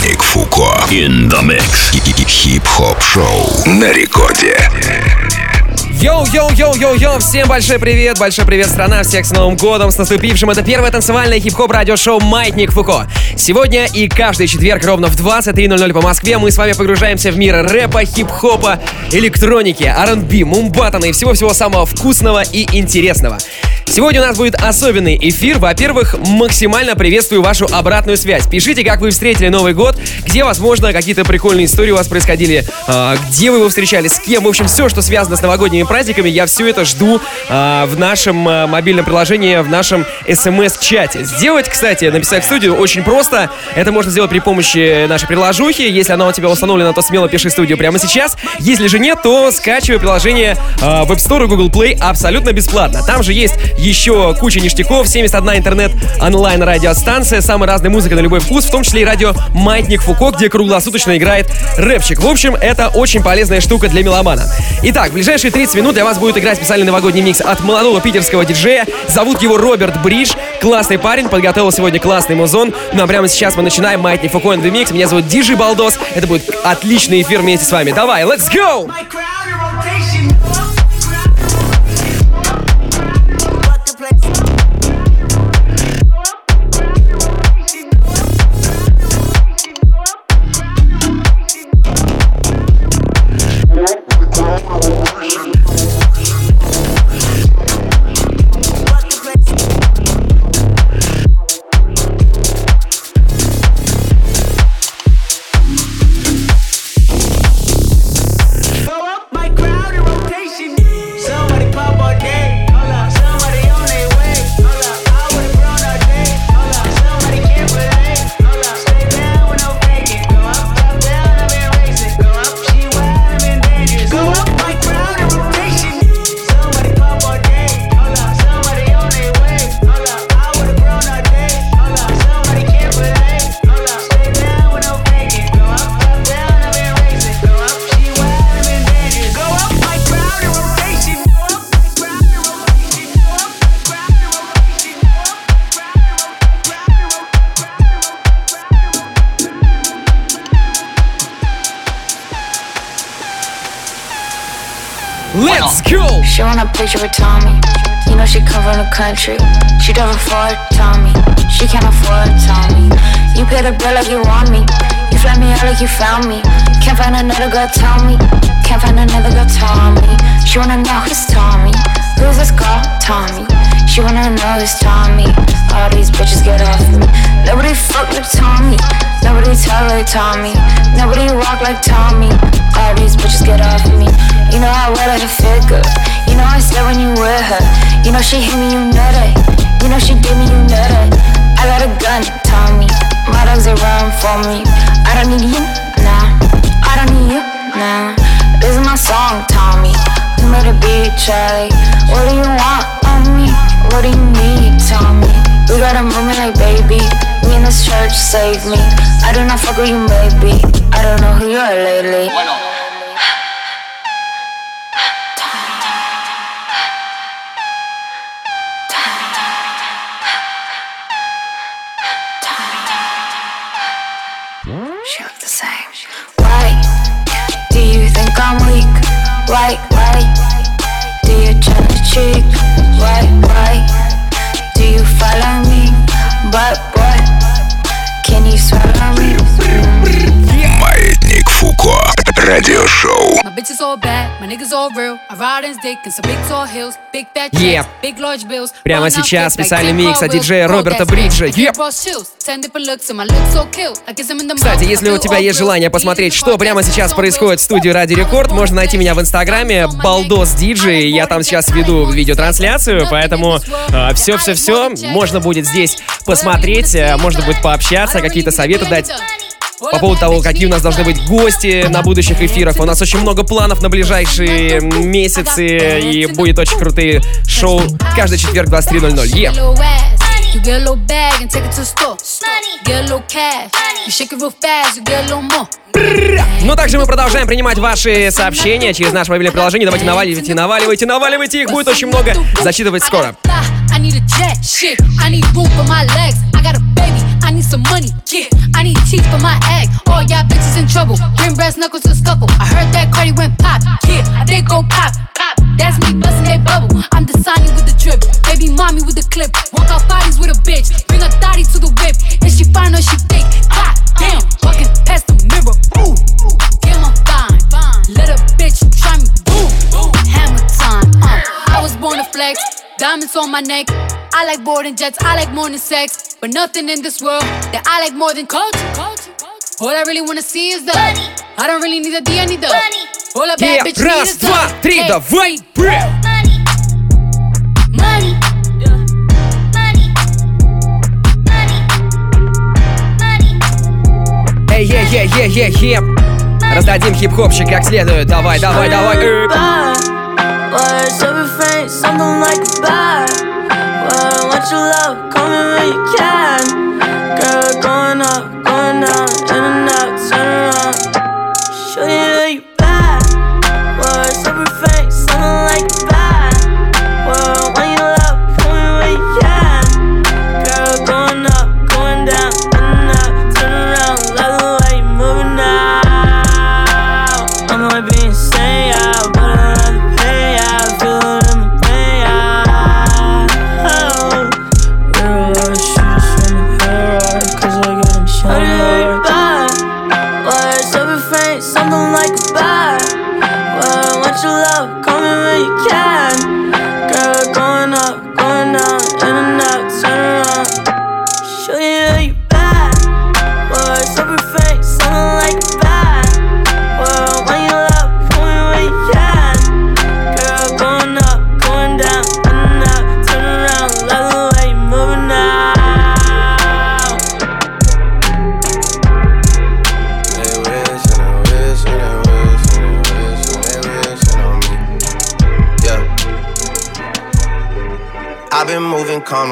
Маятник Фуко. In the mix. Хип-хоп шоу на рекорде. Йоу-йоу-йоу-йоу-йоу, всем большой привет, большой привет, страна, всех с Новым годом, с наступившим. Это первое танцевальное хип-хоп радиошоу «Маятник Фуко». Сегодня и каждый четверг ровно в 23.00 по Москве мы с вами погружаемся в мир рэпа, хип-хопа, электроники, R&B, мумбатана и всего-всего самого вкусного и интересного. Сегодня у нас будет особенный эфир. Во-первых, максимально приветствую вашу обратную связь. Пишите, как вы встретили Новый год, где, возможно, какие-то прикольные истории у вас происходили, э, где вы его встречали, с кем. В общем, все, что связано с новогодними праздниками, я все это жду э, в нашем э, мобильном приложении, в нашем смс-чате. Сделать, кстати, написать в студию очень просто. Это можно сделать при помощи нашей приложухи. Если она у тебя установлена, то смело пиши студию прямо сейчас. Если же нет, то скачивай приложение в App Store и Google Play абсолютно бесплатно. Там же есть еще куча ништяков, 71 интернет онлайн радиостанция, самая разная музыка на любой вкус, в том числе и радио Маятник Фуко, где круглосуточно играет рэпчик. В общем, это очень полезная штука для меломана. Итак, в ближайшие 30 минут для вас будет играть специальный новогодний микс от молодого питерского диджея. Зовут его Роберт Бридж. Классный парень, подготовил сегодня классный музон. Ну а прямо сейчас мы начинаем Маятник Фуко and the Mix. Меня зовут Диджей Балдос. Это будет отличный эфир вместе с вами. Давай, let's go! Let's country. She never afford Tommy. She can't afford Tommy. You pay the bill like you want me. You fly me out like you found me. Can't find another girl, tell me. Can't find another girl, Tommy. She wanna know who's Tommy. Who's this girl, Tommy? She wanna know who's Tommy. All these bitches get off me. Nobody fuck like Tommy. Nobody talk like Tommy. Nobody walk like Tommy. All these bitches get off me. You know I wear a figure. You know I stare when you wear her. You know she hit me, you know that. You know she gave me, you know that. I got a gun, Tommy. My dogs are run for me. I don't need you, nah. I don't need you, nah. This is my song, Tommy. You made a beat, Charlie. What do you want on me? What do you need, Tommy? We got a movement like baby. Me in this church save me. I do not fuck with you, maybe. I don't know who you are lately. Радиошоу. My bitches all bad, my niggas all real. I ride in dick in some big tall hills, big fat checks, Yeah. big large bills. Прямо сейчас специальный 10 микс от диджея Роберта Бриджа. Yep. Ross shoes, 10 different looks, and my looks so kill. I kiss 'em in the Кстати, если у тебя есть желание посмотреть, что прямо сейчас происходит в студии Ради Рекорд, можно найти меня в Инстаграме Балдос Диджей. Я там сейчас веду видеотрансляцию, поэтому все-все-все можно будет здесь посмотреть, э, можно будет пообщаться, какие-то советы дать по поводу того, какие у нас должны быть гости на будущих эфирах. У нас очень много планов на ближайшие месяцы, и будет очень крутые шоу каждый четверг 23.00. Е. You get a little bag and take it to the store. Get a little cash. You shake it real fast, you get a little more. Ну, также мы продолжаем принимать ваши сообщения через наше мобильное приложение. Давайте наваливайте, наваливайте, наваливайте. Их будет очень много. Зачитывать скоро. I need a jet, shit. I need room for my legs. I got a baby. I need some money, yeah. I need cheeks for my egg. All y'all bitches in trouble. Bring brass knuckles to scuffle. I heard that Cardi went pop. Yeah, I did go pop. Pop. That's me busting that bubble. I'm designing with the drip. Baby mommy with the clip. Walk out parties with a bitch. Bring a thotty to the whip. Is she fine or she thick? God damn. Walking past the mirror. Ooh. Damn, I'm fine. Let a bitch try me. Boom. Hammer time. Uh. I was born to flex. Diamonds on my neck. I like boarding jets. I like more than sex. But nothing in this world that I like more than culture. All I really wanna see is the money. I don't really need a D, I need the money. Yeah, раз, два, три, Hey, давай! Эй, ей, ей, ей, ей, хип! Раздадим хип-хопчик как следует. Давай, давай, давай. Э, something like a bar. Well, want your love, come in when you can.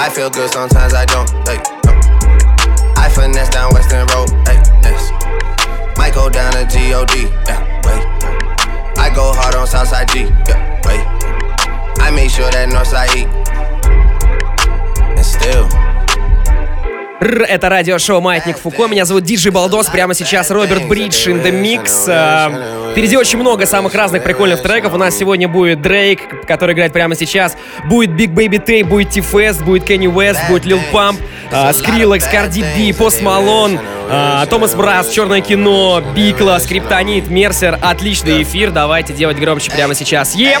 I feel good, sometimes I don't. Hey, no. I finesse down Western Road. Hey, yes. Might go down to God. Yeah, wait. I go hard on Southside G. Yeah, wait. I make sure that Northside eat. And still. Р, Это радиошоу «Маятник Фуко». Меня зовут Диджей Балдос. Прямо сейчас Роберт Бридж in the Mix. А, Впереди очень много самых разных прикольных треков. У нас сегодня будет Дрейк, который играет прямо сейчас. Будет Big Baby Tape, будет T-Fest, будет Кенни Уэст, будет Lil Pump, а, Skrillex, Cardi B, Post Malone, Томас Брас, Черное кино, Бикла, Скриптонит, Мерсер. Отличный эфир. Давайте делать громче прямо сейчас. Еп!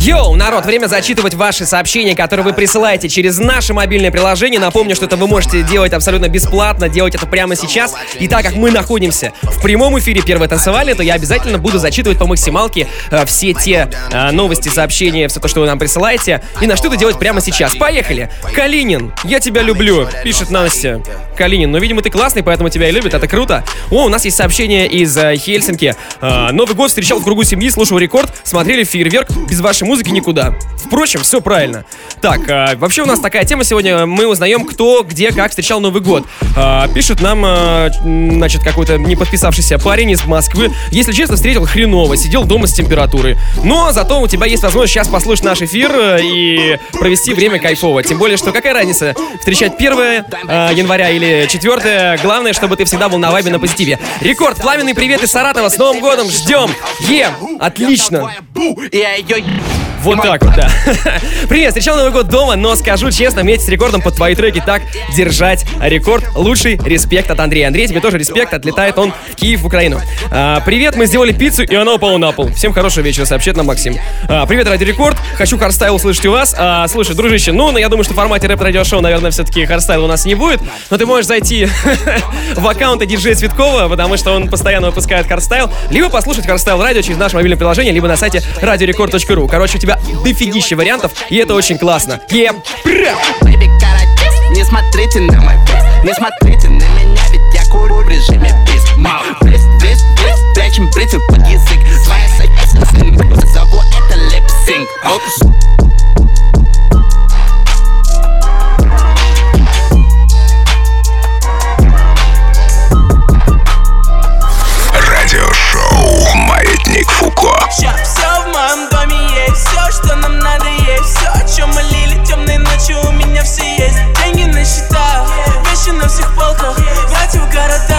Йоу, народ, время зачитывать ваши сообщения, которые вы присылаете через наше мобильное приложение. Напомню, что это вы можете делать абсолютно бесплатно, делать это прямо сейчас. И так как мы находимся в прямом эфире первой танцевали, то я обязательно буду зачитывать по максималке э, все те э, новости, сообщения, все то, что вы нам присылаете. И на что это делать прямо сейчас. Поехали! Калинин, я тебя люблю, пишет Настя. Калинин, ну, видимо, ты классный, поэтому тебя и любят, это круто. О, у нас есть сообщение из э, Хельсинки. Э, Новый год встречал в кругу семьи, слушал рекорд, смотрели фейерверк, без вашей музыки никуда. Впрочем, все правильно. Так, э, вообще у нас такая тема сегодня, мы узнаем, кто, где, как встречал Новый год. Э, пишет нам, м, значит, какой-то не подписавшийся парень из Москвы. Если честно, встретил хреново, сидел дома с температурой. Но зато у тебя есть возможность сейчас послушать наш эфир э, и провести время кайфово. Тем более, что какая разница, встречать 1 э, января или 4 главное, чтобы ты всегда был на вайбе на позитиве. Рекорд, пламенный привет из Саратова, с Новым годом, ждем! Yeah, отлично! Вот так вот, да. Привет, встречал Новый год дома, но скажу честно, вместе с рекордом под твои треки так держать рекорд. Лучший респект от Андрея. Андрей, тебе тоже респект, отлетает он в Киев, в Украину. А, привет, мы сделали пиццу, и она упала на пол. Всем хорошего вечера, сообщает нам Максим. А, привет, Радио Рекорд. Хочу хардстайл услышать у вас. А, слушай, дружище, ну, я думаю, что в формате рэп-радиошоу, наверное, все-таки хардстайл у нас не будет, но ты можешь зайти в аккаунт диджея Цветкова, потому что он постоянно выпускает хардстайл, либо послушать хардстайл радио через наше мобильное приложение, либо на сайте radiorecord.ru. Короче, у тебя дофигища вариантов, и это очень классно. Еп! Не смотрите на мой вес, не смотрите на меня, ведь я курю в режиме бис. Мау, близ, близ, близ, прячем бритвы под язык. Своя союз, зову это липсинг. Радиошоу все, что нам надо есть Все, о чем мы лили темные ночи, у меня все есть. Деньги на счетах, вещи на всех полках. Братья в городах,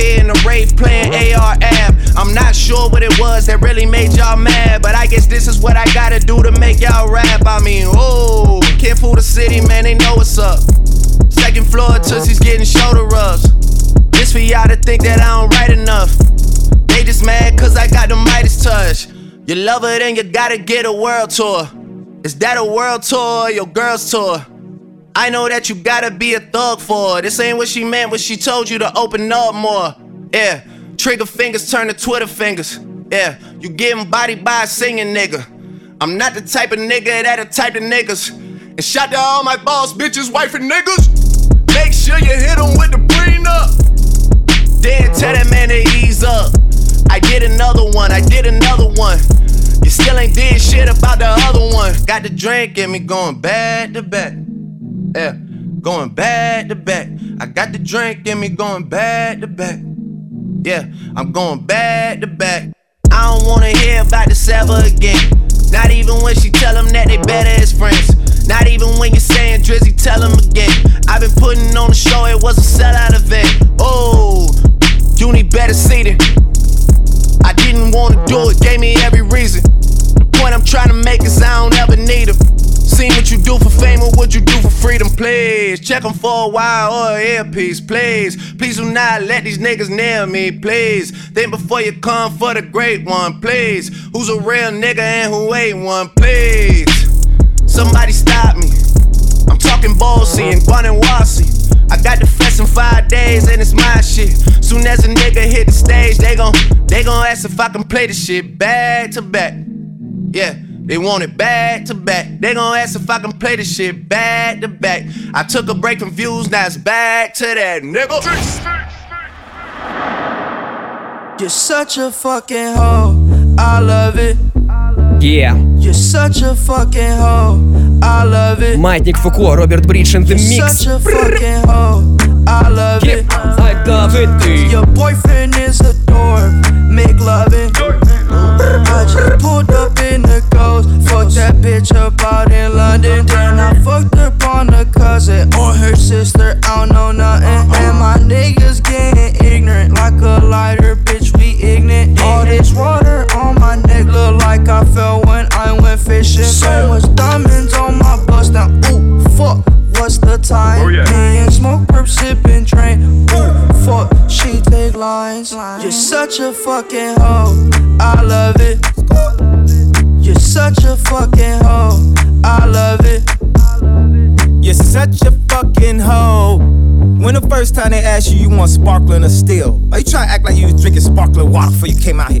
I drove here in a rave playing uh-huh. AR app. I'm not sure what it was that really made y'all mad, but I guess this is what I gotta do to make y'all rap. I mean, oh, can't fool the city, man, they know what's up. Second floor, uh-huh. Tootsie's getting shoulder rubs. This for y'all to think that I don't write enough. They just mad cause I got the Midas touch. You love her, then you gotta get a world tour. Is that a world tour or your girl's tour? I know that you gotta be a thug for her. This ain't what she meant when she told you to open up more. Yeah, trigger fingers turn to Twitter fingers. Yeah, you getting body by a singing nigga. I'm not the type of nigga that a type of niggas. And shout to all my boss bitches, wife and niggas. Make sure you hit them with the prenup. Then tell that man to ease up. I did another one, I did another one. You still ain't did shit about the other one. Got the drink in me going back to back. Yeah, going back to back. I got the drink in me going back to back. Yeah, I'm going back to back. I don't wanna hear about the ever again. Not even when she tell them that they better as friends. Not even when you're saying Drizzy, tell them again. I've been putting on the show, it was a sellout event. Oh, you need better seating. I didn't wanna do it, gave me every reason. The point I'm trying to make is I don't ever need them. Seen what you do for fame or what you do for freedom, please. Check them for a while oh, or an earpiece, please. Please do not let these niggas nail me, please. Think before you come for the great one, please. Who's a real nigga and who ain't one, please. Somebody stop me. I'm talking Ballsy and Guanajuasi. I got the fest in five days and it's my shit. Soon as a nigga hit the stage, they gon' they gon' ask if I can play the shit back to back. Yeah, they want it back to back. They gon' ask if I can play the shit back to back. I took a break from views, now it's back to that nigga. You're such a fucking hoe. I love it. Yeah. You're such a fucking hoe. I love it. Маятник Фуко, Роберт Бридж in the You're mix. such a fucking hoe. I love Yeah, it. I love it. Your boyfriend is a dork. Make loving. I just pulled up in the ghost. Fucked that bitch up out in London. Then I fucked up on a cousin or her sister. I don't know nothing. And my niggas getting ignorant like a lighter. Bitch, we ignorant. All this water on my neck look like I fell when I went fishing. So much diamonds on my bust now. Ooh, fuck. What's the time? oh Me and smoke, perp, sipping, train. Ooh, fuck, she take lines. You're such a fucking hoe. I love it. You're such a fucking hoe. I love it. You're such a fucking hoe. When the first time they asked you, you want sparkling or still? Are you trying to act like you was drinking sparkling water before you came out here?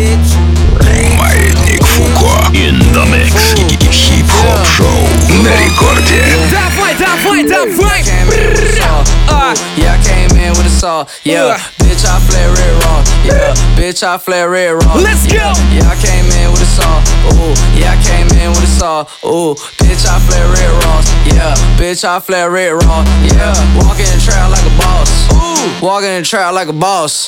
Маятник Фуко in the mix. Хип-хоп шоу на рекорде. Давай, давай, давай! А, Yeah, I came in with a saw. Yeah, bitch, I flare it raw. Yeah, bitch, I flare it raw. Let's go! Yeah, yeah, I came in with a saw. Ooh, yeah, I came in with a saw. Ooh, bitch, I flare it raw. Yeah, bitch, I flare it raw. Yeah, walking in the trap like a boss. Ooh, walking in the trap like a boss.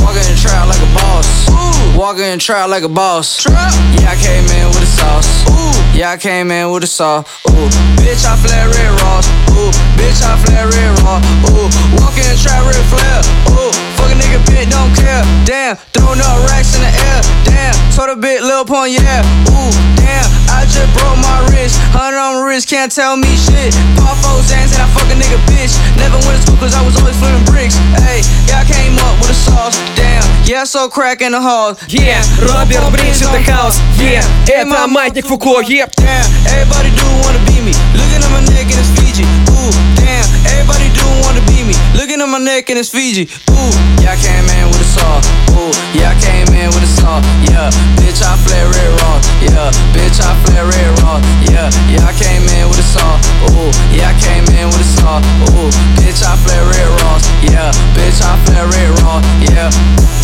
Walking in the trap like a boss. Ooh, walking in the trap like a boss. Yeah, I came in with a sauce. Ooh, yeah, I came in with a saw. Ooh, bitch, I flare it raw. Ooh, bitch, I flare it raw. Ooh, walking in the trap real flare. Ooh, fuck a nigga bitch, don't care. Damn, throwing up racks in the air. Damn, told a bit, Lil Pun, yeah. Ooh, damn, I just broke my wrist. Hundred on my wrist, can't tell me shit. Pop four Zans and I fuck a nigga bitch. Never went to school cause I was always flipping bricks. Hey, yeah, I came up with a sauce. Damn, yeah, I so crack in the hall. yeah, Роберт Бридж in the house. Yeah, это Маятник Фуко. Yeah. Damn, everybody do wanna be me. Looking at my neck and it's Fiji. Ooh, damn, everybody do wanna be me. Looking at my neck and it's Fiji. Ooh, yeah, I came in with a saw. Ooh, yeah, I came in with a saw. Yeah, bitch, I flare it raw. Yeah, bitch, I flare it raw. Yeah, yeah, I came in with a saw. Ooh, yeah, I came in with a saw. Ooh, bitch, I flare it raw. Yeah, bitch, I flare it raw. Yeah.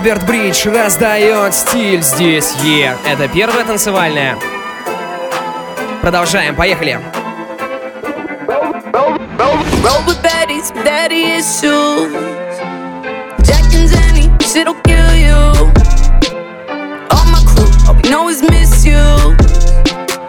Роберт Бридж раздает стиль здесь. Е, это первая танцевальная. Продолжаем, поехали. Know is miss you.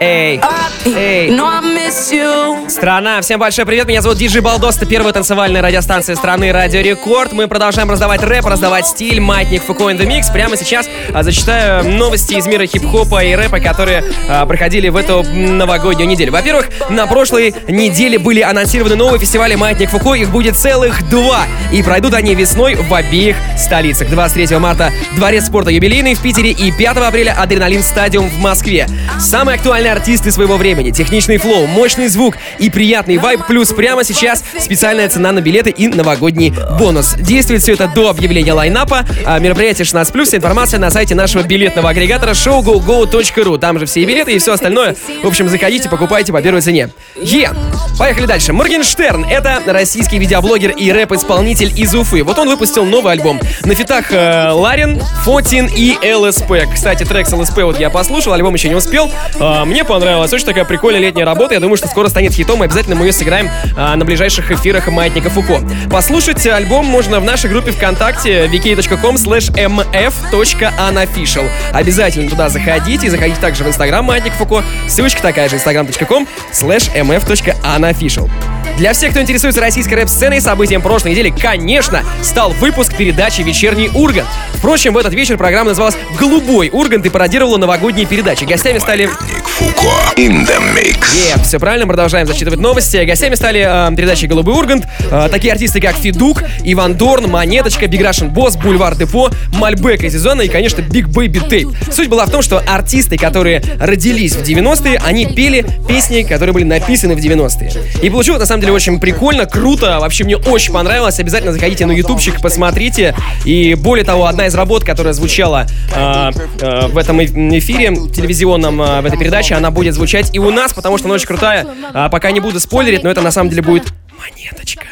Эй, эй. You. Страна, всем большой привет, меня зовут Диджи Балдос, это первая танцевальная радиостанция страны Радио Рекорд. Мы продолжаем раздавать рэп, раздавать стиль, маятник Фуко in the Mix. Прямо сейчас а, зачитаю новости из мира хип-хопа и рэпа, которые а, проходили в эту новогоднюю неделю. Во-первых, на прошлой неделе были анонсированы новые фестивали Маятник Фуко, их будет целых два. И пройдут они весной в обеих столицах. 23 марта Дворец спорта юбилейный в Питере и 5 апреля Адреналин Стадиум в Москве. Самые актуальные артисты своего времени, техничный флоу, мощный звук и приятный вайб, плюс прямо сейчас специальная цена на билеты и новогодний бонус. Действует все это до объявления лайнапа. А мероприятие 16+, вся информация на сайте нашего билетного агрегатора showgogo.ru. Там же все и билеты, и все остальное. В общем, заходите, покупайте по первой цене. Е! Поехали дальше. Моргенштерн — это российский видеоблогер и рэп-исполнитель из Уфы. Вот он выпустил новый альбом. На фитах э, Ларин, Фотин и ЛСП. Кстати, трек с ЛСП вот я послушал, альбом еще не успел. А, мне понравилось. Очень такая прикольная летняя работа. Я думаю, что скоро станет хитом, и обязательно мы ее сыграем а, на ближайших эфирах Маятника Фуко. Послушать альбом можно в нашей группе ВКонтакте vk.com slash mf.unofficial. Обязательно туда заходите, и заходите также в Инстаграм Маятник Фуко. Ссылочка такая же, instagram.com slash mf.unofficial. Для всех, кто интересуется российской рэп-сценой, событием прошлой недели, конечно, стал выпуск передачи «Вечерний Ургант». Впрочем, в этот вечер программа называлась «Голубой Ургант» и пародировала новогодние передачи. Гостями стали... Фуко in the mix. Yeah, все правильно, продолжаем зачитывать новости. Гостями стали э, передачи «Голубой Ургант», э, такие артисты, как Feduk, Иван Дорн, Монеточка, Big Russian Boss, Бульвар Депо, Мальбэк и Сюзанна и, конечно, Big Baby Tape. Суть была в том, что артисты, которые родились в 90-е, они пели песни, которые были написаны в 90-е. И получилось, на самом деле, очень прикольно, круто. Вообще, мне очень понравилось. Обязательно заходите на ютубчик, посмотрите. И более того, одна из работ, которая звучала э, э, в этом эфире телевизионном, э, в этой передаче, она будет звучать и у нас, потому что она очень крутая. А, пока не буду спойлерить, но это на самом деле будет монеточка.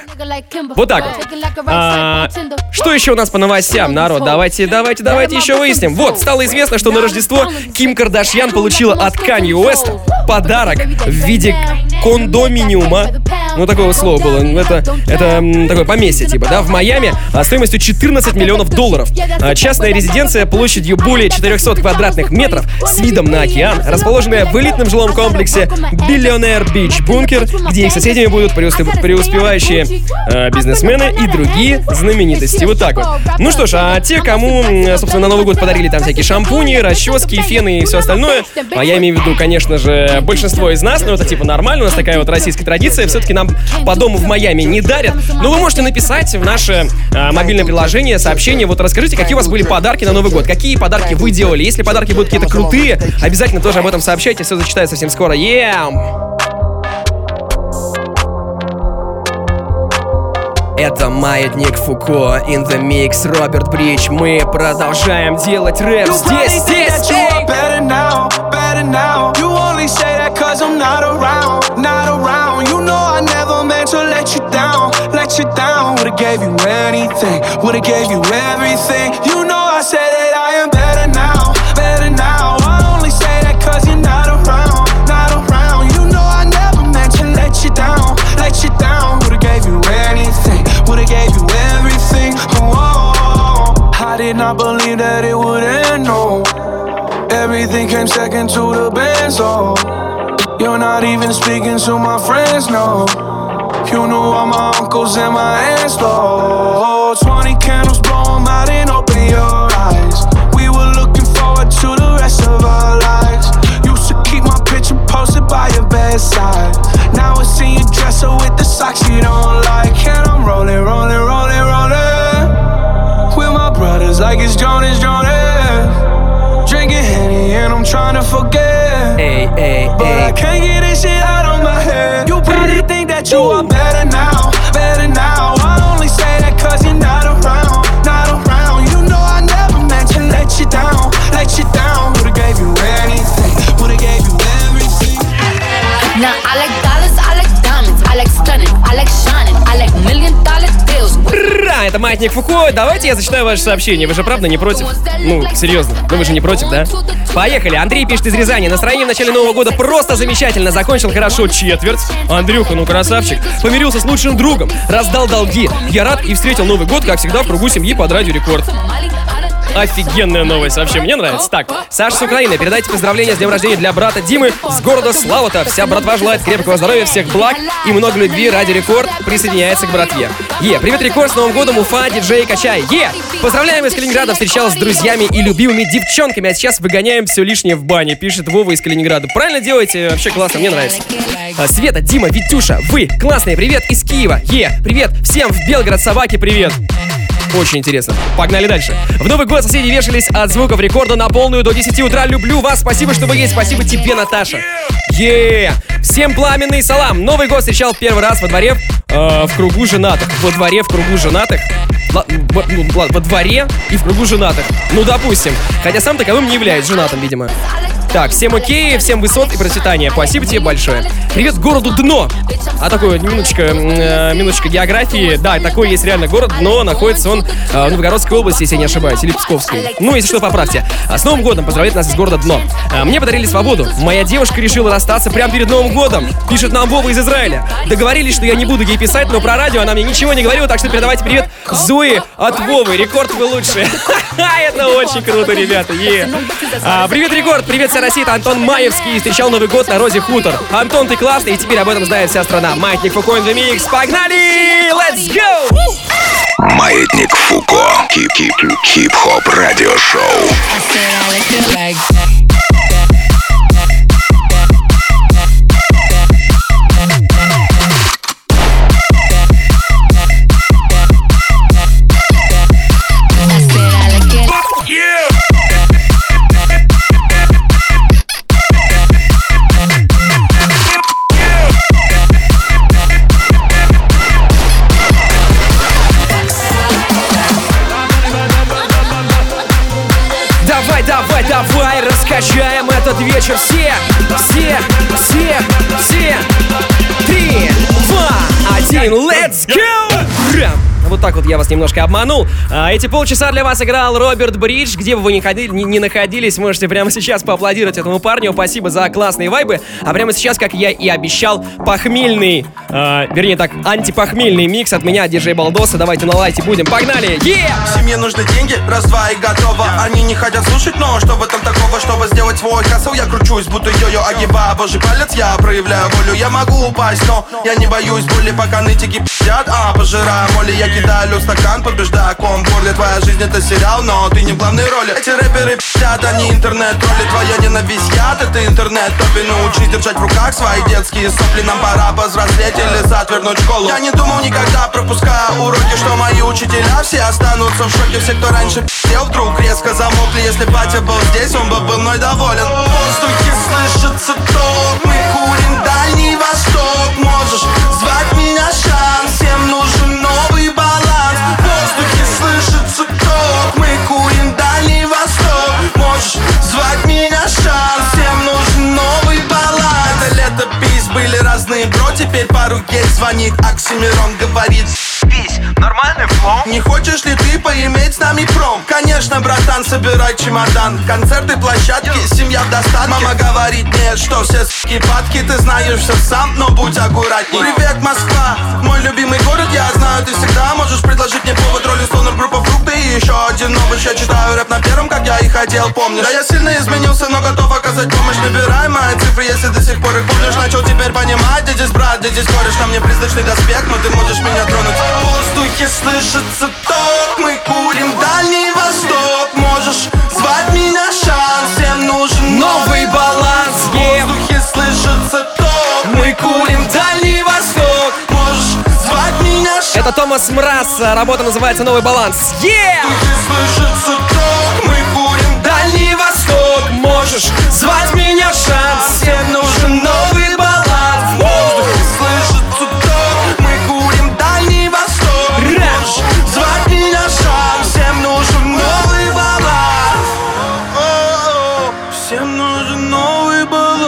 Вот так вот. А, что еще у нас по новостям, народ? Давайте, давайте, давайте еще выясним. Вот, стало известно, что на Рождество Ким Кардашьян получила от Канье Уэста подарок в виде кондоминиума. Ну, такого слова было. Это, это такое поместье, типа, да, в Майами а, стоимостью 14 миллионов долларов. А, частная резиденция площадью более 400 квадратных метров с видом на океан, расположенная в элитном жилом комплексе Биллионер Бич Бункер, где их соседями будут преуспе- преуспевающие э, бизнесмены и другие знаменитости. Вот так вот. Ну что ж, а те, кому, м, собственно, на Новый год подарили там всякие шампуни, расчески, фены и все остальное, а я имею в виду, конечно же, большинство из нас, но это типа нормально, у нас такая вот российская традиция, все-таки нам по дому в Майами не дарят. Но вы можете написать в наше э, мобильное приложение сообщение, вот расскажите, какие у вас были подарки на Новый год, какие подарки вы делали. Если подарки будут какие-то крутые, обязательно тоже об этом сообщайте, все зачитаю совсем скоро. Yeah! Это Маятник Фуко, In The Mix, Роберт Бридж. Мы продолжаем делать рэп здесь, здесь, that you are better now, better now. You only say that cause I'm not around, not around. You know I never meant to let you down, let you down. Would've gave you anything, would've gave you everything. You know I said not believe that it would end, no. Everything came second to the band, so you're not even speaking to my friends, no. You knew all my uncles and my aunts, though. 20 candles, blow 'em out and open your eyes. We were looking forward to the rest of our lives. Used to keep my picture posted by your bedside. Now I see you dresser with the socks you don't like. And I'm rolling, rolling. It's like it's Jonas, Jonas. Drinking Henny and I'm trying to forget. Ay, ay, but ay. I can't get this shit out of my head. You probably think that you are better now, better now. I only say that cause you're not around, not around. You know I never meant to let you down, let you down. Would've gave you anything, would've gave you everything. Now I like that. Это Маятник Фуко. Давайте я зачитаю ваше сообщение. Вы же правда не против? Ну, серьезно. Ну вы же не против, да? Поехали. Андрей пишет из Рязани. Настроение в начале Нового года просто замечательно. Закончил хорошо четверть. Андрюха, ну красавчик. Помирился с лучшим другом. Раздал долги. Я рад и встретил Новый год, как всегда, в кругу семьи под Радио Рекорд. Офигенная новость вообще, мне нравится. Так, Саша с Украины, передайте поздравления с днем рождения для брата Димы с города Славута. Вся братва желает крепкого здоровья, всех благ и много любви. Радио Рекорд присоединяется к братве. Yeah, привет, Рекорд, с Новым годом, Уфа, диджей Качай. Yeah, поздравляем из Калининграда, встречалась с друзьями и любимыми девчонками, а сейчас выгоняем все лишнее в бане, пишет Вова из Калининграда. Правильно делаете, вообще классно, мне нравится. А, Света, Дима, Витюша, вы, классные, привет из Киева. Yeah, привет всем в Белгород, собаки, привет. Очень интересно. Погнали дальше. В Новый год соседи вешались от звуков рекорда на полную до 10 утра. Люблю вас. Спасибо, что вы есть. Спасибо тебе, Наташа. е Всем пламенный салам. Новый год встречал первый раз во дворе э, в кругу женатых. Во дворе в кругу женатых. Ла- во, ну, во дворе и в кругу женатых. Ну, допустим. Хотя сам таковым не являюсь женатым, видимо. Так, всем окей, всем высот и процветания. Спасибо тебе большое. Привет городу Дно. А такой, минуточка, м, э, минуточка географии. Да, такой есть реально город, но находится он э, в Новгородской области, если я не ошибаюсь, или Псковской. Ну, если что, поправьте. А с Новым годом поздравляет нас из города Дно. А, Мне подарили свободу. Моя девушка решила расстаться прямо перед Новым годом. Пишет нам Вова из Израиля. Договорились, что я не буду ей писать, но про радио она мне ничего не говорила, так что передавайте привет Зои от Вовы. Рекорд вы лучшие. Это очень круто, ребята. А, Привет, Рекорд. Привет, вся Россия. Это Антон Маевский. Встречал Новый год на Розе Хутор. Антон, ты классный, и теперь об этом знает вся страна. Маятник Фуко in the mix. Погнали! Let's go! Маятник Фуко. Хип-хип, хип-хоп радиошоу. Давай, раскачаем этот вечер все, все, все, все. Три, два, один, let's go! Вот так вот я вас немножко обманул. А, эти полчаса для вас играл Роберт Бридж. Где бы вы ни, ходили, ни, ни находились, можете прямо сейчас поаплодировать этому парню. Спасибо за классные вайбы. А прямо сейчас, как я и обещал, похмельный, а, вернее так, антипохмельный микс от меня, диджей Балдоса. Давайте на лайте будем. Погнали! Yeah! Семье нужны деньги, раз-два и готово Они не хотят слушать, но что в этом такого Чтобы сделать свой хасл, я кручусь, будто йо-йо Огибая божий палец, я проявляю волю Я могу упасть, но я не боюсь боли Пока нытики пи***ят, а пожирая моли Я кидаю стакан, в горле. Твоя жизнь это сериал, но ты не в главной роли. Эти рэперы пи***ят, они интернет-тролли. Твоя ненависть яд, это интернет-топи Научись держать в руках свои детские сопли. Нам пора повзрослеть или затвернуть школу. Я не думал никогда, пропуская уроки Что мои учителя все останутся в шоке. Все, кто раньше пи***ел, вдруг резко замолкли. Если батя был здесь, он бы был мной доволен. В воздухе слышится ток. Мы курим Дальний Восток. Можешь звать меня шанс Всем нужен Можешь звать меня шанс Всем нужен новый баланс летопись, были разные бро. Теперь по руке звонит Оксимирон Говорит Весь нормальный флоу. Не хочешь ли ты поиметь с нами пром? Конечно, братан, собирай чемодан. Концерты, площадки, семья в достатке. Мама говорит нет, что все с***ки падки. Ты знаешь все сам, но будь аккуратней. Привет, Москва, мой любимый город Я знаю, ты всегда можешь предложить мне повод Роллинг Стоунер, группа фрукты и еще один новый Я читаю рэп на первом, как я и хотел, помнишь. Да я сильно изменился, но готов оказать помощь. Набирай мои цифры, если до сих пор их помнишь. Начал теперь понимать, где здесь брат, где здесь кореш На мне призрачный доспех, но ты можешь меня тронуть воздухе слышится ток. Мы курим Дальний Восток. Можешь звать меня шанс Всем нужен новый баланс. В воздухе слышится ток. Мы курим Дальний Восток. Можешь звать меня шанс Это Томас Мраз. Работа называется «Новый баланс». Yeah! слышится ток. Мы курим Дальний Восток. Можешь звать меня шанс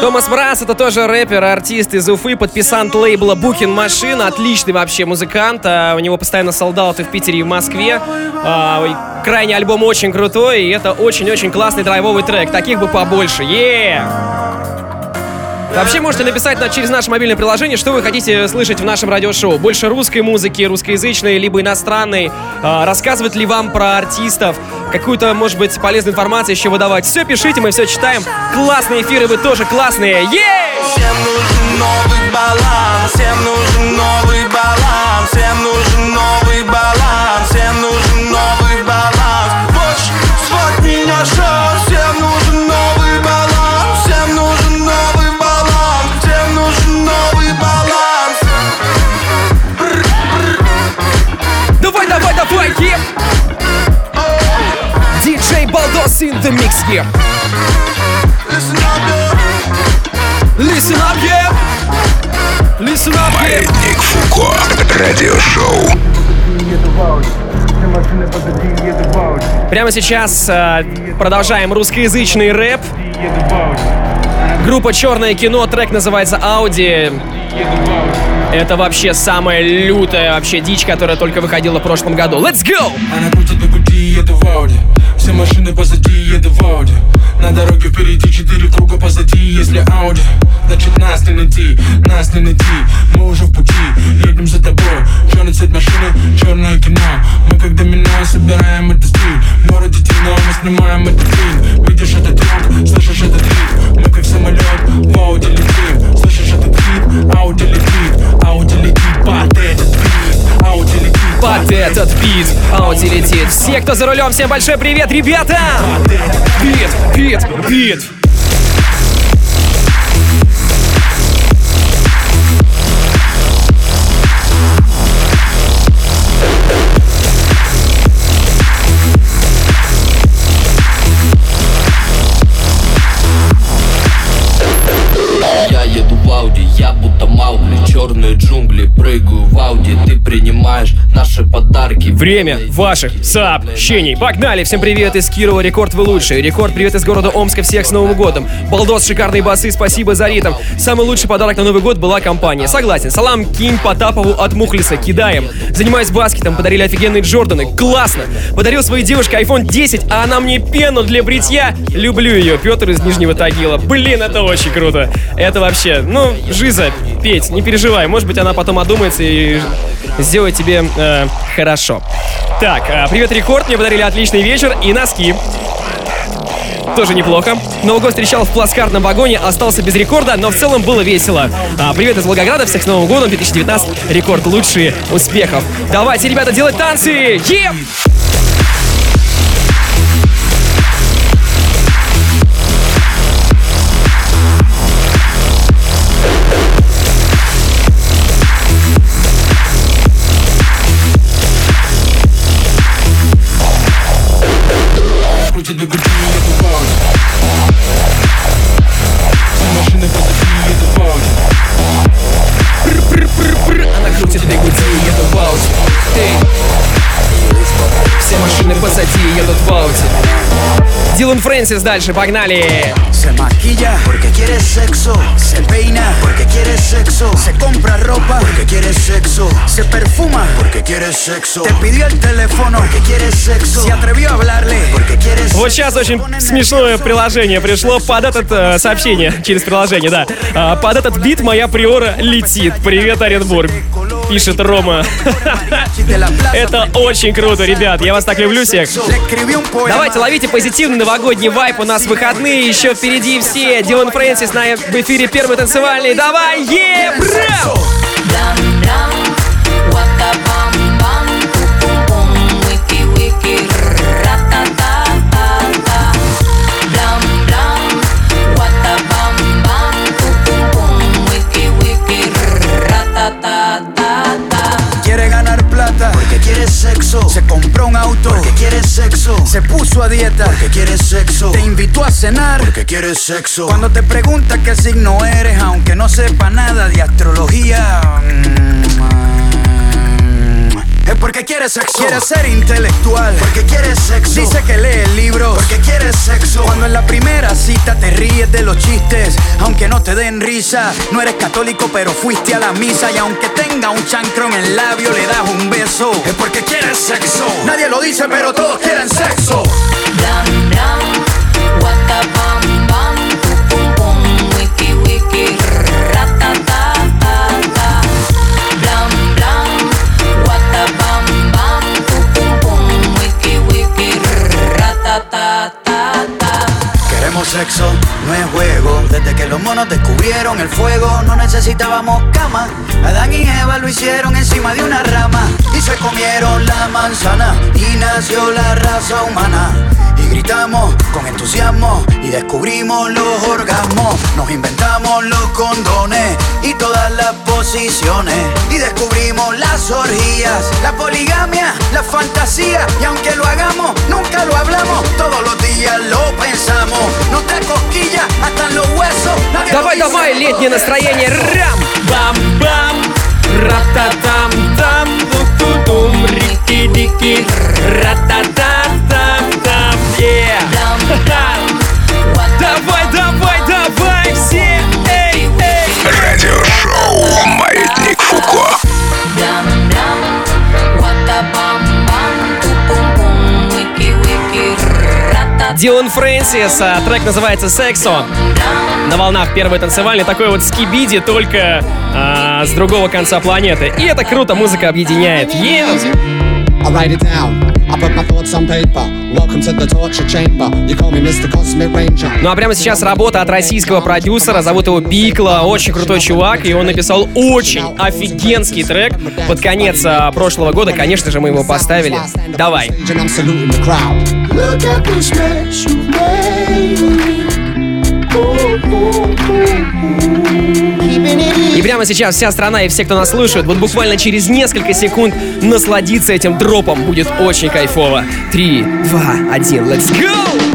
Томас Брас это тоже рэпер, артист из Уфы, подписант лейбла Букин Машина, отличный вообще музыкант. А, у него постоянно солдаты в Питере и в Москве. А, крайний альбом очень крутой, и это очень-очень классный драйвовый трек. Таких бы побольше. Yeah! Вообще можете написать на, через наше мобильное приложение, что вы хотите слышать в нашем радиошоу. Больше русской музыки, русскоязычной, либо иностранной. А, рассказывать ли вам про артистов? Какую-то, может быть, полезную информацию еще выдавать. Все пишите, мы все читаем. Классные эфиры, вы тоже классные. Ей! Новый баланс, всем нужен новый баланс, всем нужен новый баланс, всем нужен новый баланс. Больше свод меня шоу, Балдос in the mix here. Listen up, yeah. Listen up, yeah! Listen up, yeah! Маятник Фуко. Радиошоу. Прямо сейчас э, продолжаем русскоязычный рэп. Группа Черное кино, трек называется Ауди. Это вообще самая лютая вообще дичь, которая только выходила в прошлом году. Let's go! Она крутит на груди, еду в Ауди Все машины позади, еду в Ауди. На дороге впереди четыре круга позади Если Ауди, значит нас не найти Нас не найти, мы уже в пути Едем за тобой, черный цвет машины Черное кино, мы как домино Собираем этот стиль, в городе темно Мы снимаем этот фильм, видишь этот звук Слышишь этот ритм, мы как самолет В Ауди летим, слышишь этот ритм Ауди летит, Ауди летит. Под этот бит Ауди летит Под этот бит Ауди летит. Все, кто за рулем, всем большой привет, ребята! Бит, бит, бит. Я еду в Ауди, я будто Маугли Черные джунгли, прыгаю Ауди Ты принимаешь наши подарки Время ваших сообщений. Погнали! Всем привет из Кирова. Рекорд вы лучший. Рекорд привет из города Омска. Всех с Новым годом. Балдос, шикарные басы. Спасибо за ритм. Самый лучший подарок на Новый год была компания. Согласен. Салам Ким Потапову от Мухлиса. Кидаем. Занимаюсь баскетом. Подарили офигенные Джорданы. Классно. Подарил своей девушке iPhone 10, а она мне пену для бритья. Люблю ее. Петр из Нижнего Тагила. Блин, это очень круто. Это вообще, ну, Жиза, Петь, не переживай. Может быть, она потом одумается и сделает тебе э, хорошо. Так, э, привет, Рекорд. Мне подарили отличный вечер и носки. Тоже неплохо. Новый год встречал в плацкартном вагоне, остался без рекорда, но в целом было весело. А, привет из Волгограда, всех с Новым годом, 2019. Рекорд лучшие успехов. Давайте, ребята, делать танцы! Еп! Крутит на груди, Дилан Фрэнсис дальше, погнали! Se maquilla porque quiere sexo. Se peina porque quiere sexo. Se compra ropa porque quiere sexo. Se perfuma porque quiere sexo. Te pidió el teléfono porque quiere sexo. Se atrevió a hablarle porque quiere sexo. Вот сейчас очень смешное приложение пришло под это э, сообщение, через приложение, да. А, под этот бит моя приора летит. Привет, Оренбург. Пишет Рома. Это очень круто, ребят. Я вас так люблю всех. Давайте ловите позитивный новогодний вайп. У нас выходные еще впереди все. Дилан Фрэнсис на в эфире первый танцевальный. Давай, е, браво! Se compró un auto porque quiere sexo. Se puso a dieta porque quiere sexo. Te invitó a cenar porque quiere sexo. Cuando te pregunta qué signo eres, aunque no sepa nada de astrología. Es porque quiere quiere sexo. Quiere ser intelectual. Porque quiere sexo. Dice que lee libros. Porque quiere sexo. Cuando en la primera cita te ríes de los chistes, aunque no te den risa. No eres católico, pero fuiste a la misa. Y aunque tenga un chancro en el labio, le das un beso. Es porque quiere sexo. Nadie lo dice, pero todos quieren sexo. Blam, blam, Sexo, no es juego. Desde que los monos descubrieron el fuego, no necesitábamos cama. Adán y Eva lo hicieron encima de una rama y se comieron la manzana y nació la raza humana. Y gritamos con entusiasmo y descubrimos los orgasmos. Nos inventamos los condones y todas las posiciones. Y descubrimos las orgías, la poligamia, la fantasía. Y aunque lo hagamos, nunca lo hablamos. Todos los días lo pensamos. No te cosquillas hasta en los huesos. Nadie Давай, давай, летнее настроение. Рам! Бам-бам! Рататам-там! Ту-ту-тум! Рики-дики! Ратататам-там! Yeah! Дилан Фрэнсис, а, трек называется «Сексо». На волнах первой танцевальной такой вот скибиди, только а, с другого конца планеты. И это круто, музыка объединяет. Yeah! I write it down. I put my thoughts on paper. Welcome to the torture chamber. You call me Mr. Cosmic Ranger. Ну а прямо сейчас работа от российского продюсера, зовут его Бикла, очень крутой чувак, и он написал очень офигенский трек под конец а, прошлого года, конечно же, мы его поставили. Давай. The. Look at this mess you made. И прямо сейчас вся страна и все, кто нас слушает, вот буквально через несколько секунд насладиться этим дропом будет очень кайфово. Три, два, один, let's go!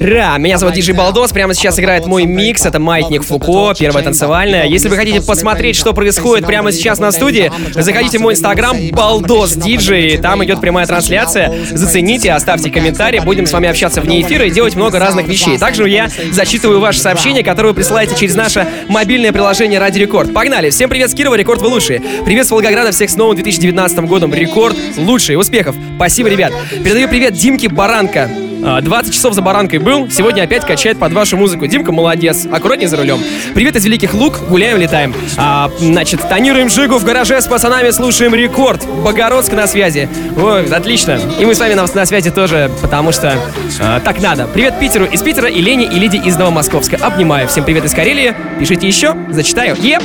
Ра, меня зовут Диджей Балдос, прямо сейчас играет мой микс, это Маятник Фуко, первая танцевальная. Если вы хотите посмотреть, что происходит прямо сейчас на студии, заходите в мой инстаграм Балдос Диджей, там идет прямая трансляция, зацените, оставьте комментарий, будем с вами общаться вне эфира и делать много разных вещей. Также я зачитываю ваши сообщения, которые вы присылаете через наше мобильное приложение Радио Рекорд. Погнали! Всем привет с Кирова, Рекорд вы лучшие. Привет с Волгограда, всех с новым 2019 годом. Рекорд лучшие, успехов. Спасибо, ребят. Передаю привет Димке Баранка. А, 20 часов за баранкой был, сегодня опять качает под вашу музыку. Димка молодец, аккуратнее за рулем. Привет из Великих Лук, гуляем, летаем. А, значит, тонируем жигу в гараже с пацанами, слушаем рекорд. Богородск на связи. Ой, отлично. И мы с вами на, на связи тоже, потому что а, так надо. Привет Питеру из Питера и Лене и Лиде из Новомосковска. Обнимаю. Всем привет из Карелии. Пишите еще, зачитаю. Еп!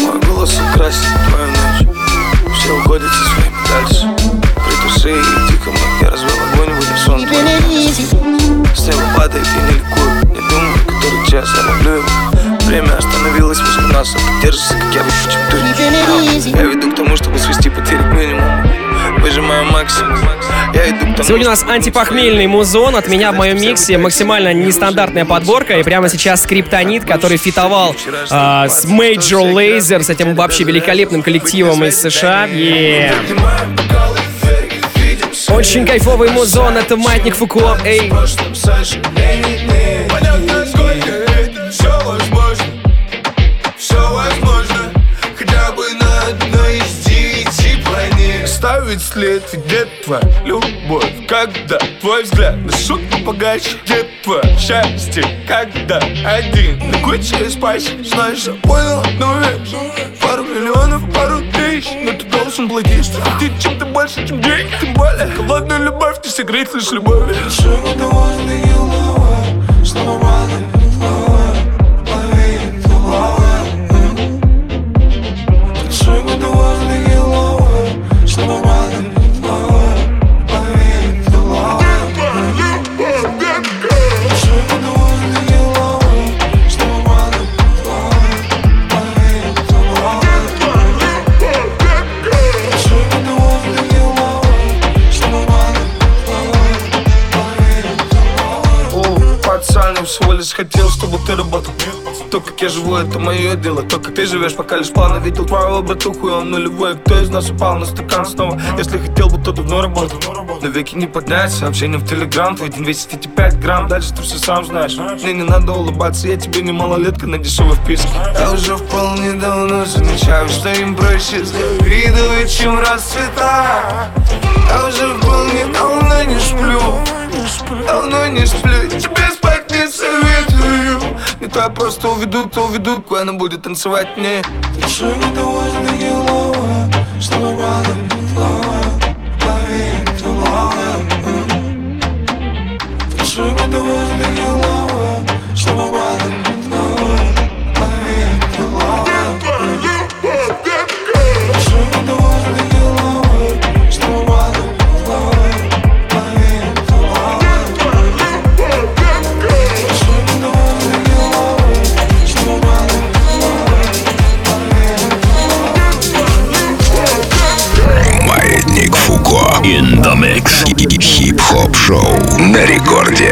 Мой голос украсит падает и не ликую Не думаю, который час я люблю его. Время остановилось возле нас Это держится, как я выше, чем ты Я веду к тому, чтобы свести потери к минимуму. Выжимаю максимум. Я иду к тому, Сегодня у нас антипохмельный музон. От меня в моем миксе максимально нестандартная подборка. И прямо сейчас скриптонит, который фитовал а, с Major Lazer, с этим вообще великолепным коллективом из США. Yeah. Очень кайфовый музон, это Маятник Фуко. Эй. Понятно, след, где твоя любовь Когда твой взгляд на шутку погашет Где твое счастье, когда один На куче спать, знаешь, я понял одну вещь Пару миллионов, пару тысяч Но ты должен что ты чем-то больше, чем деньги Тем более, холодную любовь не согреть лишь любовью лишь хотел, чтобы ты работал. То, как я живу, это мое дело. То, как ты живешь, пока лишь планы. Видел твоего братуху, и он нулевой. Кто из нас упал на стакан снова? Если хотел бы, то давно работал. На веки не поднять сообщение в телеграм. Твой день весит эти 5 грамм. Дальше ты все сам знаешь. Мне не надо улыбаться, я тебе не малолетка На дешевой вписке. Я уже вполне давно замечаю, что им проще Завидовать, чем расцветать. Я уже вполне давно не сплю. Давно не сплю, тебе спать советую. Не то я просто уведу, то уведу Куда она будет танцевать мне. Душой недовольна геловая Хип-хоп шоу на рекорде.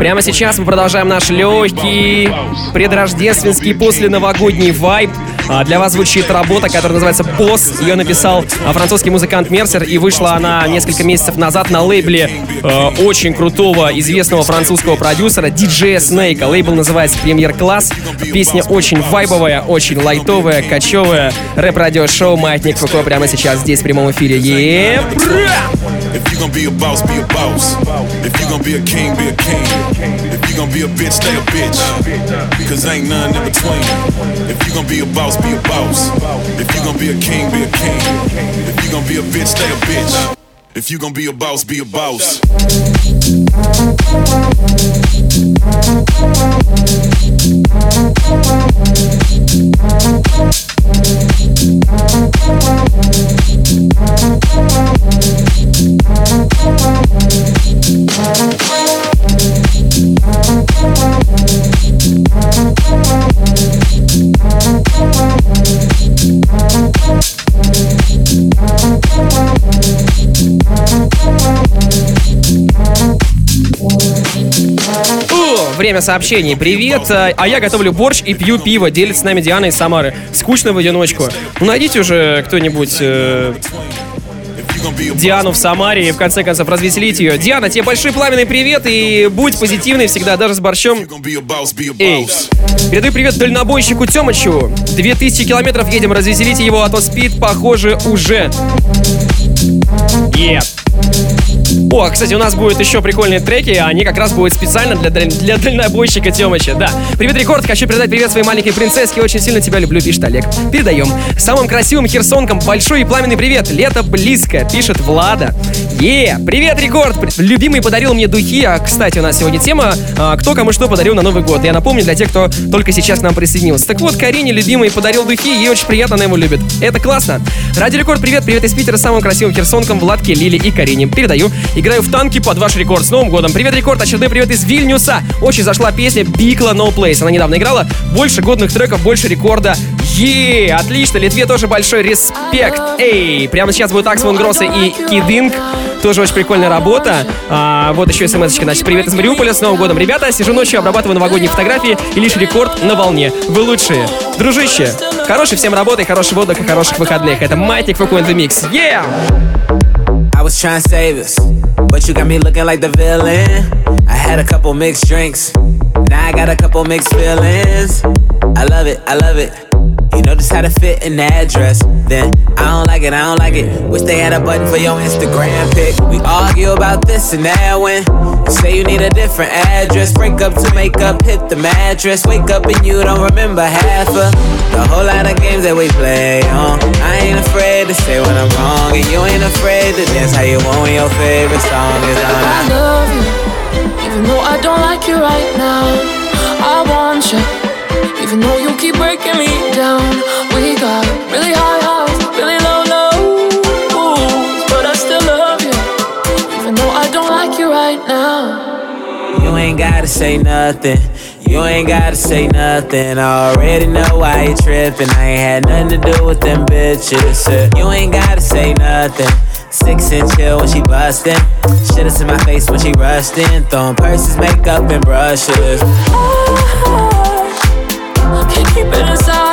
Прямо сейчас мы продолжаем наш легкий предрождественский после новогодний вайб. А, Для вас звучит работа, которая называется «Boss». Ее написал а, французский музыкант Mercer, и вышла она несколько месяцев назад на лейбле э, очень крутого, известного французского продюсера диджея Snake'а. Лейбл называется «Premiere Classe». Песня очень вайбовая, очень лайтовая, качевая. Рэп-радио-шоу «Маятник Фуко» прямо сейчас здесь в прямом эфире. Yeah If you gon' be a boss, be a boss. If you gon' be a king, be a king. If you gon' be a bitch, stay a bitch. Cause ain't none in between. If you gon' be a boss, be a boss. If you gon' be a king, be a king. If you gon' be a bitch, stay a bitch. If you gon' be a boss, be a boss. Время сообщений. Привет, а а я готовлю борщ и пью пиво. Делится с нами Диана из Самары. Скучно в одиночку. Ну, найдите уже кто-нибудь э, Диану в Самаре и в конце концов развеселить ее. Диана, тебе большой пламенный привет и будь позитивной всегда, даже с борщом. Эй, передаю привет дальнобойщику Тёмычу. 2000 километров едем, развеселите его, а то спит, похоже, уже. Е. О, кстати, у нас будут еще прикольные треки, а они как раз будут специально для, для дальнобойщика Тёмыча, да. Привет, Рекорд, хочу передать привет своей маленькой принцесске, очень сильно тебя люблю, пишет Олег. Передаем. Самым красивым херсонкам большой и пламенный привет, лето близко, пишет Влада. Е, привет, Рекорд, любимый подарил мне духи, а, кстати, у нас сегодня тема, а, кто кому что подарил на Новый год. Я напомню для тех, кто только сейчас к нам присоединился. Так вот, Карине любимый подарил духи, ей очень приятно, она его любит. Это классно. Ради Рекорд, привет, привет из Питера, самым красивым херсонкам, Владке, Лили и Карине. Передаю. Играю в танки под ваш рекорд. С Новым годом. Привет, рекорд. Очередной привет из Вильнюса. Очень зашла песня Бикла No Place. Она недавно играла. Больше годных треков, больше рекорда. Е, отлично. Литве тоже большой респект. Эй, прямо сейчас будет Акс Гросса и Кидинг. Тоже очень прикольная работа. А, вот еще смс -очка. Значит, привет из Мариуполя. С Новым годом, ребята. Сижу ночью, обрабатываю новогодние фотографии и лишь рекорд на волне. Вы лучшие. Дружище, хорошей всем работы, хорошего отдыха, хороших выходных. Это Маятник Фуку Mix. Yeah! I was trying to save us, but you got me looking like the villain. I had a couple mixed drinks, now I got a couple mixed feelings. I love it, I love it. You know how to fit the address. Then I don't like it, I don't like it. Wish they had a button for your Instagram pic. We argue about this and that when say you need a different address. Break up to make up, hit the mattress. Wake up and you don't remember half of the whole lot of games that we play on. I ain't afraid to say when I'm wrong, and you ain't afraid to dance how you want when your favorite song is on. I love you, even though I don't like you right now. I want you, even though you keep breaking me say nothing. You ain't gotta say nothing. I already know why you tripping. I ain't had nothing to do with them bitches. Uh, You ain't gotta say nothing. Six and chill when she bustin'. Shit is in my face when she rushed in. Throwing purses, makeup, and brushes. I Can't keep it inside.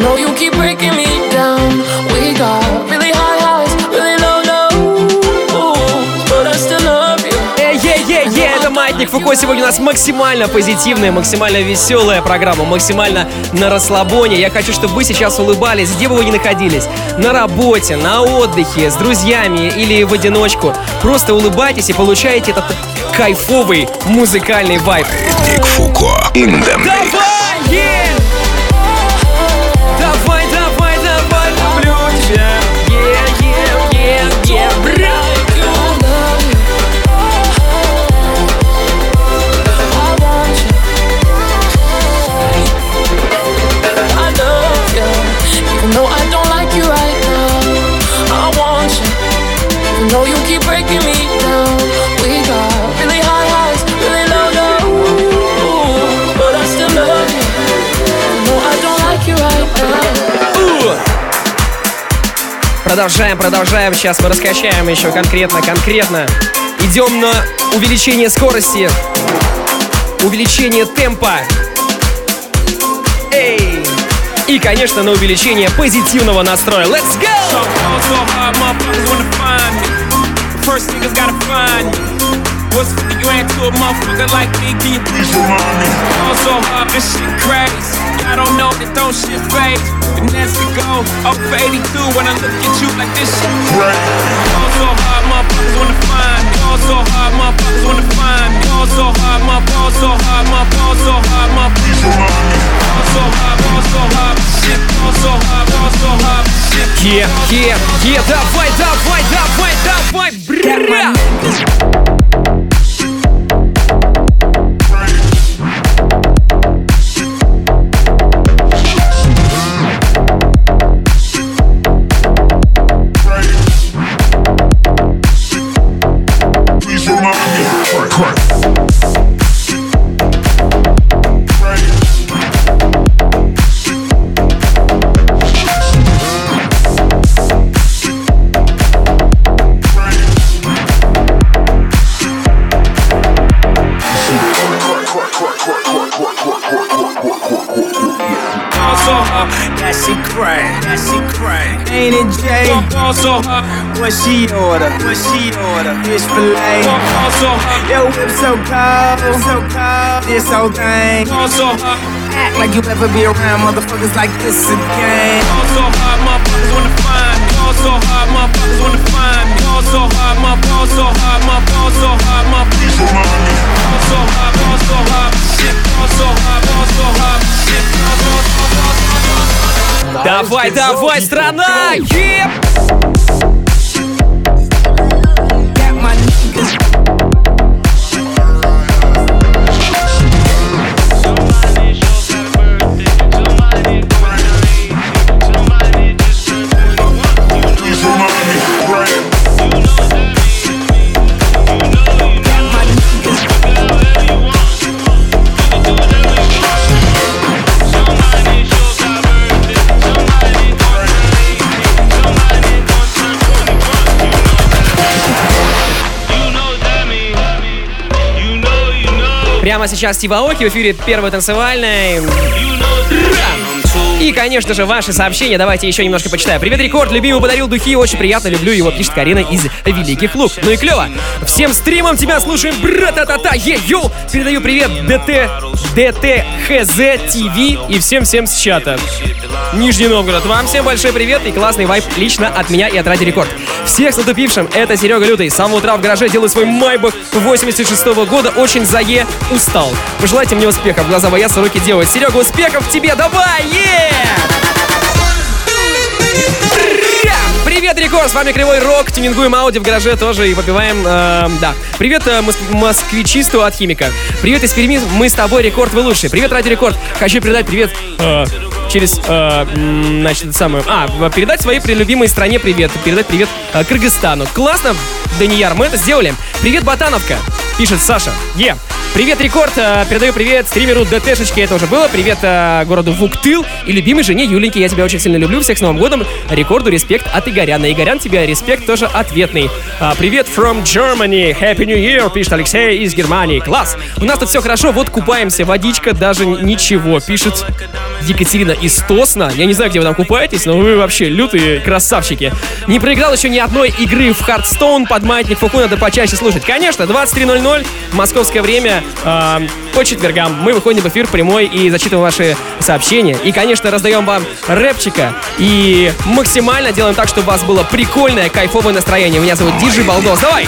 Though you keep breaking me down, we got really high highs, really low lows, but I still love you. Эй-ей-ей-ей, это Маятник Фуко. Сегодня у нас максимально позитивная, максимально веселая программа, максимально на расслабоне. Я хочу, чтобы вы сейчас улыбались, где бы вы ни находились. На работе, на отдыхе, с друзьями или в одиночку. Просто улыбайтесь и получаете этот кайфовый музыкальный вайб. Маятник Фуко. In the mix. Продолжаем, продолжаем. Сейчас мы раскачаем еще конкретно, конкретно. Идем на увеличение скорости, увеличение темпа. Эй! И, конечно, на увеличение позитивного настроя. Let's go! First niggas 50 grand to a motherfucker like me? Can you please remind me? Cold, so hard, this shit crazy. I don't know that don't shit fade. Finesse to go over 82 when I look at you like this shit crazy. Cold, so hard, motherfuckers wanna find me. Cold, so hard, motherfuckers wanna find me. Cold, so hard, my ball so hard, my ball so hard, my please remind me. Cold, so hard, ball so hard, shit. Cold, so hard, ball so hard, shit. Е, е, е, давай, давай, давай, Act like you ever be around motherfuckers like this again. ball so hard, motherfuckers wanna find me. Ball so hard, motherfuckers wanna find me. Ball so hard, my ball so hard, my ball so hard, my please remind me. Ball so hard, ball so hard, shit. Ball so hard, ball so hard, shit. Ball so hard, ball so hard. Давай, давай, страна! Е! Прямо сейчас Стив Аоки в эфире первой танцевальной. И, конечно же, ваши сообщения. Давайте еще немножко почитаю. Привет, Рекорд. Любимый подарил духи. Очень приятно. Люблю его. Пишет Карина из Великих Лук. Ну и клево. Всем стримом тебя слушаем. Бра-та-та-та. Е-йоу. Передаю привет ДТ, ДТ, ХЗ, ТВ и всем-всем с чата. Нижний Новгород. Вам всем большой привет и классный вайб лично от меня и от Радио Рекорд. Всех с наступившим. Это Серега Лютый. С самого утра в гараже делаю свой майбах 86 года. Очень зае устал. Пожелайте мне успехов. Глаза боятся, руки делают. Серега, успехов тебе. Давай! Е! Привет, Рекорд! С вами Кривой Рок. Тюнингуем Ауди в гараже тоже и попиваем... э, да. Привет э, моск- москвичисту от Химика. Привет из Перми. Мы с тобой, Рекорд, вы лучшие. Привет, Ради Рекорд. Хочу передать привет... э, через, э, значит, самое, а, передать своей любимой стране привет, передать привет э, Кыргызстану. Классно, Данияр, мы это сделали. Привет, Ботановка, пишет Саша. Е. Привет, Рекорд! Э, Передаю привет стримеру ДТшечке, это уже было. Привет э, городу Вуктыл и любимой жене Юленьке. Я тебя очень сильно люблю. Всех с Новым годом. Рекорду респект от Игоряна. Игорян, тебе респект тоже ответный. А, привет from Germany. Happy New Year, пишет Алексей из Германии. Класс! У нас тут все хорошо. Вот купаемся. Водичка даже ничего, пишет Екатерина из Тосна. Я не знаю, где вы там купаетесь, но вы вообще лютые красавчики. Не проиграл еще ни одной игры в Hearthstone под маятник Фуку, надо почаще слушать. Конечно, 23.00, московское время, э, по четвергам. Мы выходим в эфир прямой и зачитываем ваши сообщения. И, конечно, раздаем вам рэпчика. И максимально делаем так, чтобы у вас было прикольное, кайфовое настроение. Меня зовут Диджи Балдос. Давай!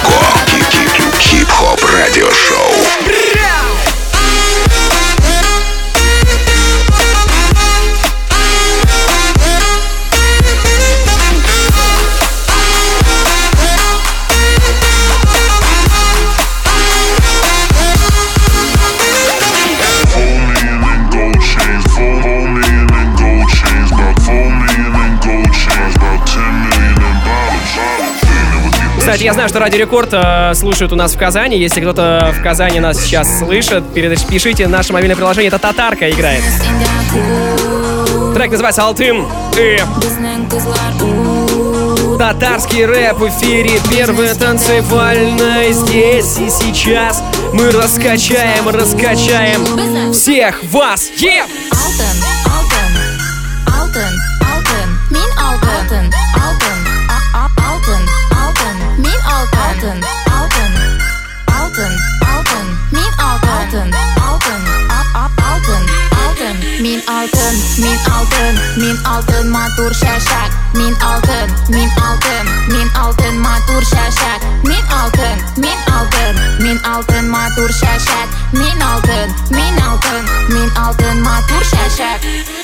Хип-хоп радиошоу. Кстати, знаю, что Радио Рекорд э, слушают у нас в Казани. Если кто-то в Казани нас сейчас слышит, пишите наше мобильное приложение. Это Татарка играет. Трек называется «Алтын». И... Татарский рэп в эфире, первое танцевальное здесь и сейчас. Мы раскачаем, раскачаем всех вас. Yeah! алтын мен алтын алтын алтын алтын алтын мен алтын алтын алтын алтын мен алтын мен алтын мен алтын матур шашақ мен алтын мен алтын мен алтын матур шашақ мен алтын мен алтын мен алтын матур шашақ мен алтын мен алтын мен алтын матур шашақ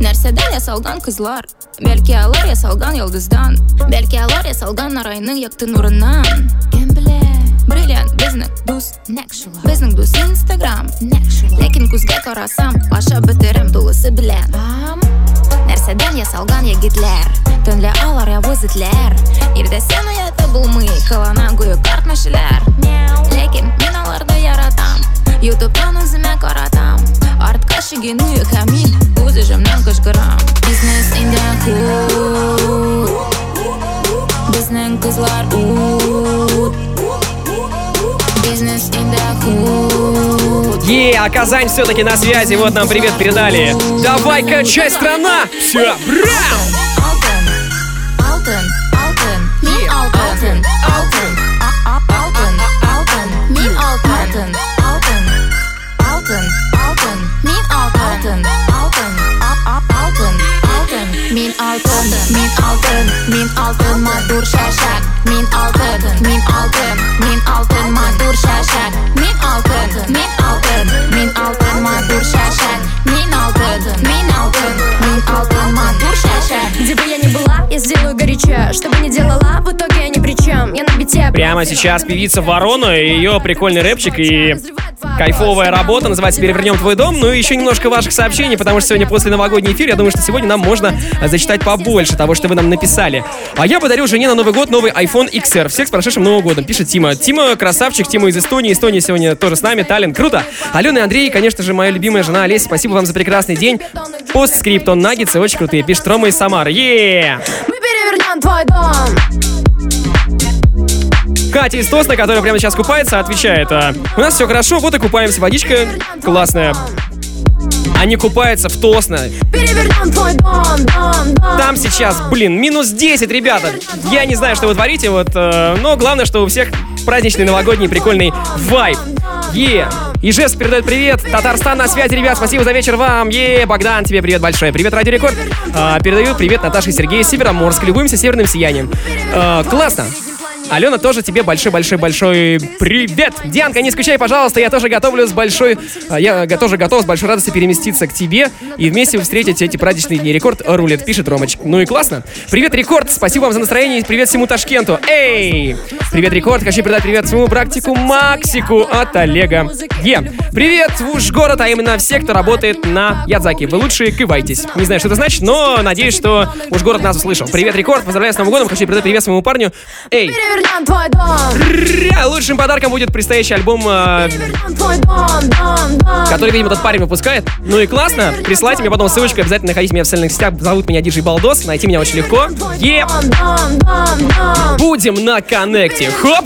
нәрседен ясалган кызлар бәлки алар ясалган йолдыздан бәлки алар ясалган арайның якты нурынан кем белә бриллиант безнең дус нәк шулай безнең дус инстаграм нәк шулай ләкин күзгә карасам аша бетерем тулысы белән нәрсәдән ясалган егетләр төнлә алар явыз этләр ирдәсен уяты булмый кылана гүя картмәшеләр ләкин мин аларны яратам ютубтан үземә каратам Артка шигену һәм мин үз эшемнән кычкырам бизнес инде кул безнең кызлар ут Е, а Казань все-таки на связи, вот нам привет передали. Давай, качай, страна! Все, бра! Min горячо Что бы ни делала, в итоге я ни при чем Я на бите Прямо сейчас певица Ворона, ее прикольный рэпчик и кайфовая работа, называется «Перевернем твой дом». Ну и еще немножко ваших сообщений, потому что сегодня после новогодний эфир, я думаю, что сегодня нам можно зачитать побольше того, что вы нам написали. А я подарю жене на Новый год новый iPhone XR. Всех с прошедшим Новым годом, пишет Тима. Тима красавчик, Тима из Эстонии. Эстония сегодня тоже с нами, Таллин, круто. Алена и Андрей, конечно же, моя любимая жена Олеся, спасибо вам за прекрасный день. Постскриптон, наггетсы очень крутые, пишет Рома из Самары. Е! Твой дом. Катя из Тосна, которая прямо сейчас купается, отвечает, а, у нас все хорошо, вот и купаемся, водичка классная. Они купаются в Тосно. Там сейчас, блин, минус 10, ребята. Я не знаю, что вы творите, вот, э, но главное, что у всех праздничный новогодний прикольный вайб. Е! И Жест передает привет. Татарстан на связи, ребят. Спасибо за вечер вам. Е, Богдан, тебе привет большой. Привет, Радио Рекорд. А, передаю привет Наташе и Сергею Североморск. Любуемся северным сиянием. А, классно. Алена, тоже тебе большой-большой-большой привет. Дианка, не скучай, пожалуйста, я тоже готовлю с большой... а, Я тоже готов с большой радостью переместиться к тебе и вместе вы встретите эти праздничные дни. Рекорд рулит, пишет Ромочка. Ну и классно. Привет, Рекорд, спасибо вам за настроение и привет всему Ташкенту. Эй! Привет, Рекорд, хочу передать привет своему практику Максику от Олега. Е. Привет уж город, а именно все, кто работает на Ядзаки. Вы лучшие, кивайтесь. Не знаю, что это значит, но надеюсь, что уж город нас услышал. Привет, Рекорд, поздравляю с Новым годом, хочу передать привет своему парню. Эй! Перевернем твой дом. Лучшим подарком будет предстоящий альбом, который, видимо, этот парень выпускает. Ну и классно. Присылайте мне потом ссылочку, обязательно находите меня в социальных сетях. Зовут меня Диджей Балдос, найти меня очень легко. Еп! Будем на коннекте. Хоп!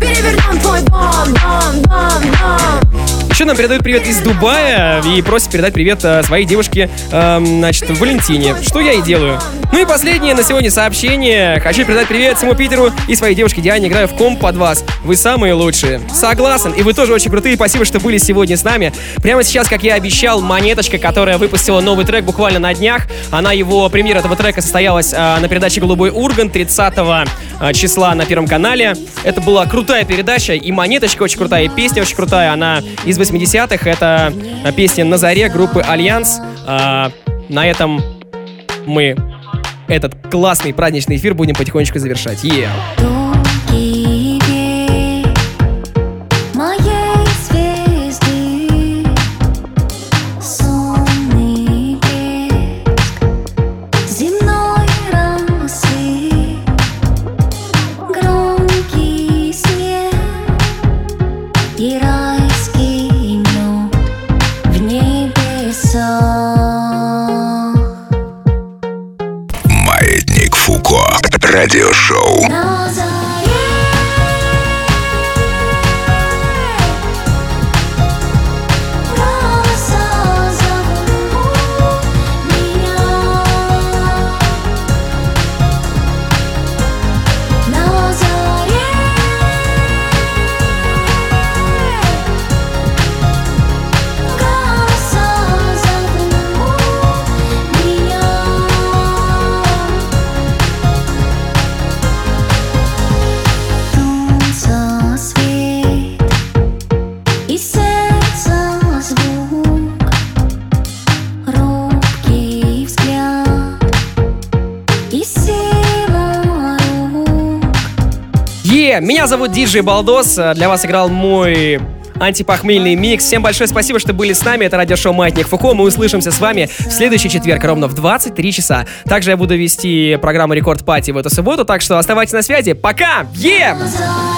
Перевернем твой дом, дом, дом, дом. Еще нам передают привет из Дубая и просят передать привет э, своей девушке, эм, значит, Валентине. Что я и делаю. Ну и последнее на сегодня сообщение. Хочу передать привет всему Питеру и своей девушке Диане. Играю в комп под вас. Вы самые лучшие. Согласен. И вы тоже очень крутые. Спасибо, что были сегодня с нами. Прямо сейчас, как я обещал, Монеточка, которая выпустила новый трек буквально на днях. Она его, премьера этого трека состоялась э, на передаче «Голубой Урган» 30 э, числа на Первом канале. Это была крутая передача. И Монеточка очень крутая, и песня очень крутая. Она из 80-х. Это песня «На заре» группы «Альянс». Э, на этом мы этот классный праздничный эфир будем потихонечку завершать. Yeah. Радиошоу. Меня зовут Диджей Балдос. Э, Для вас играл мой антипохмельный микс. Всем большое спасибо, что были с нами. Это радиошоу «Маятник Фуко». Мы услышимся с вами в следующий четверг ровно в 23 часа. Также я буду вести программу «Рекорд Пати» в эту субботу, так что оставайтесь на связи. Пока! Е! Заре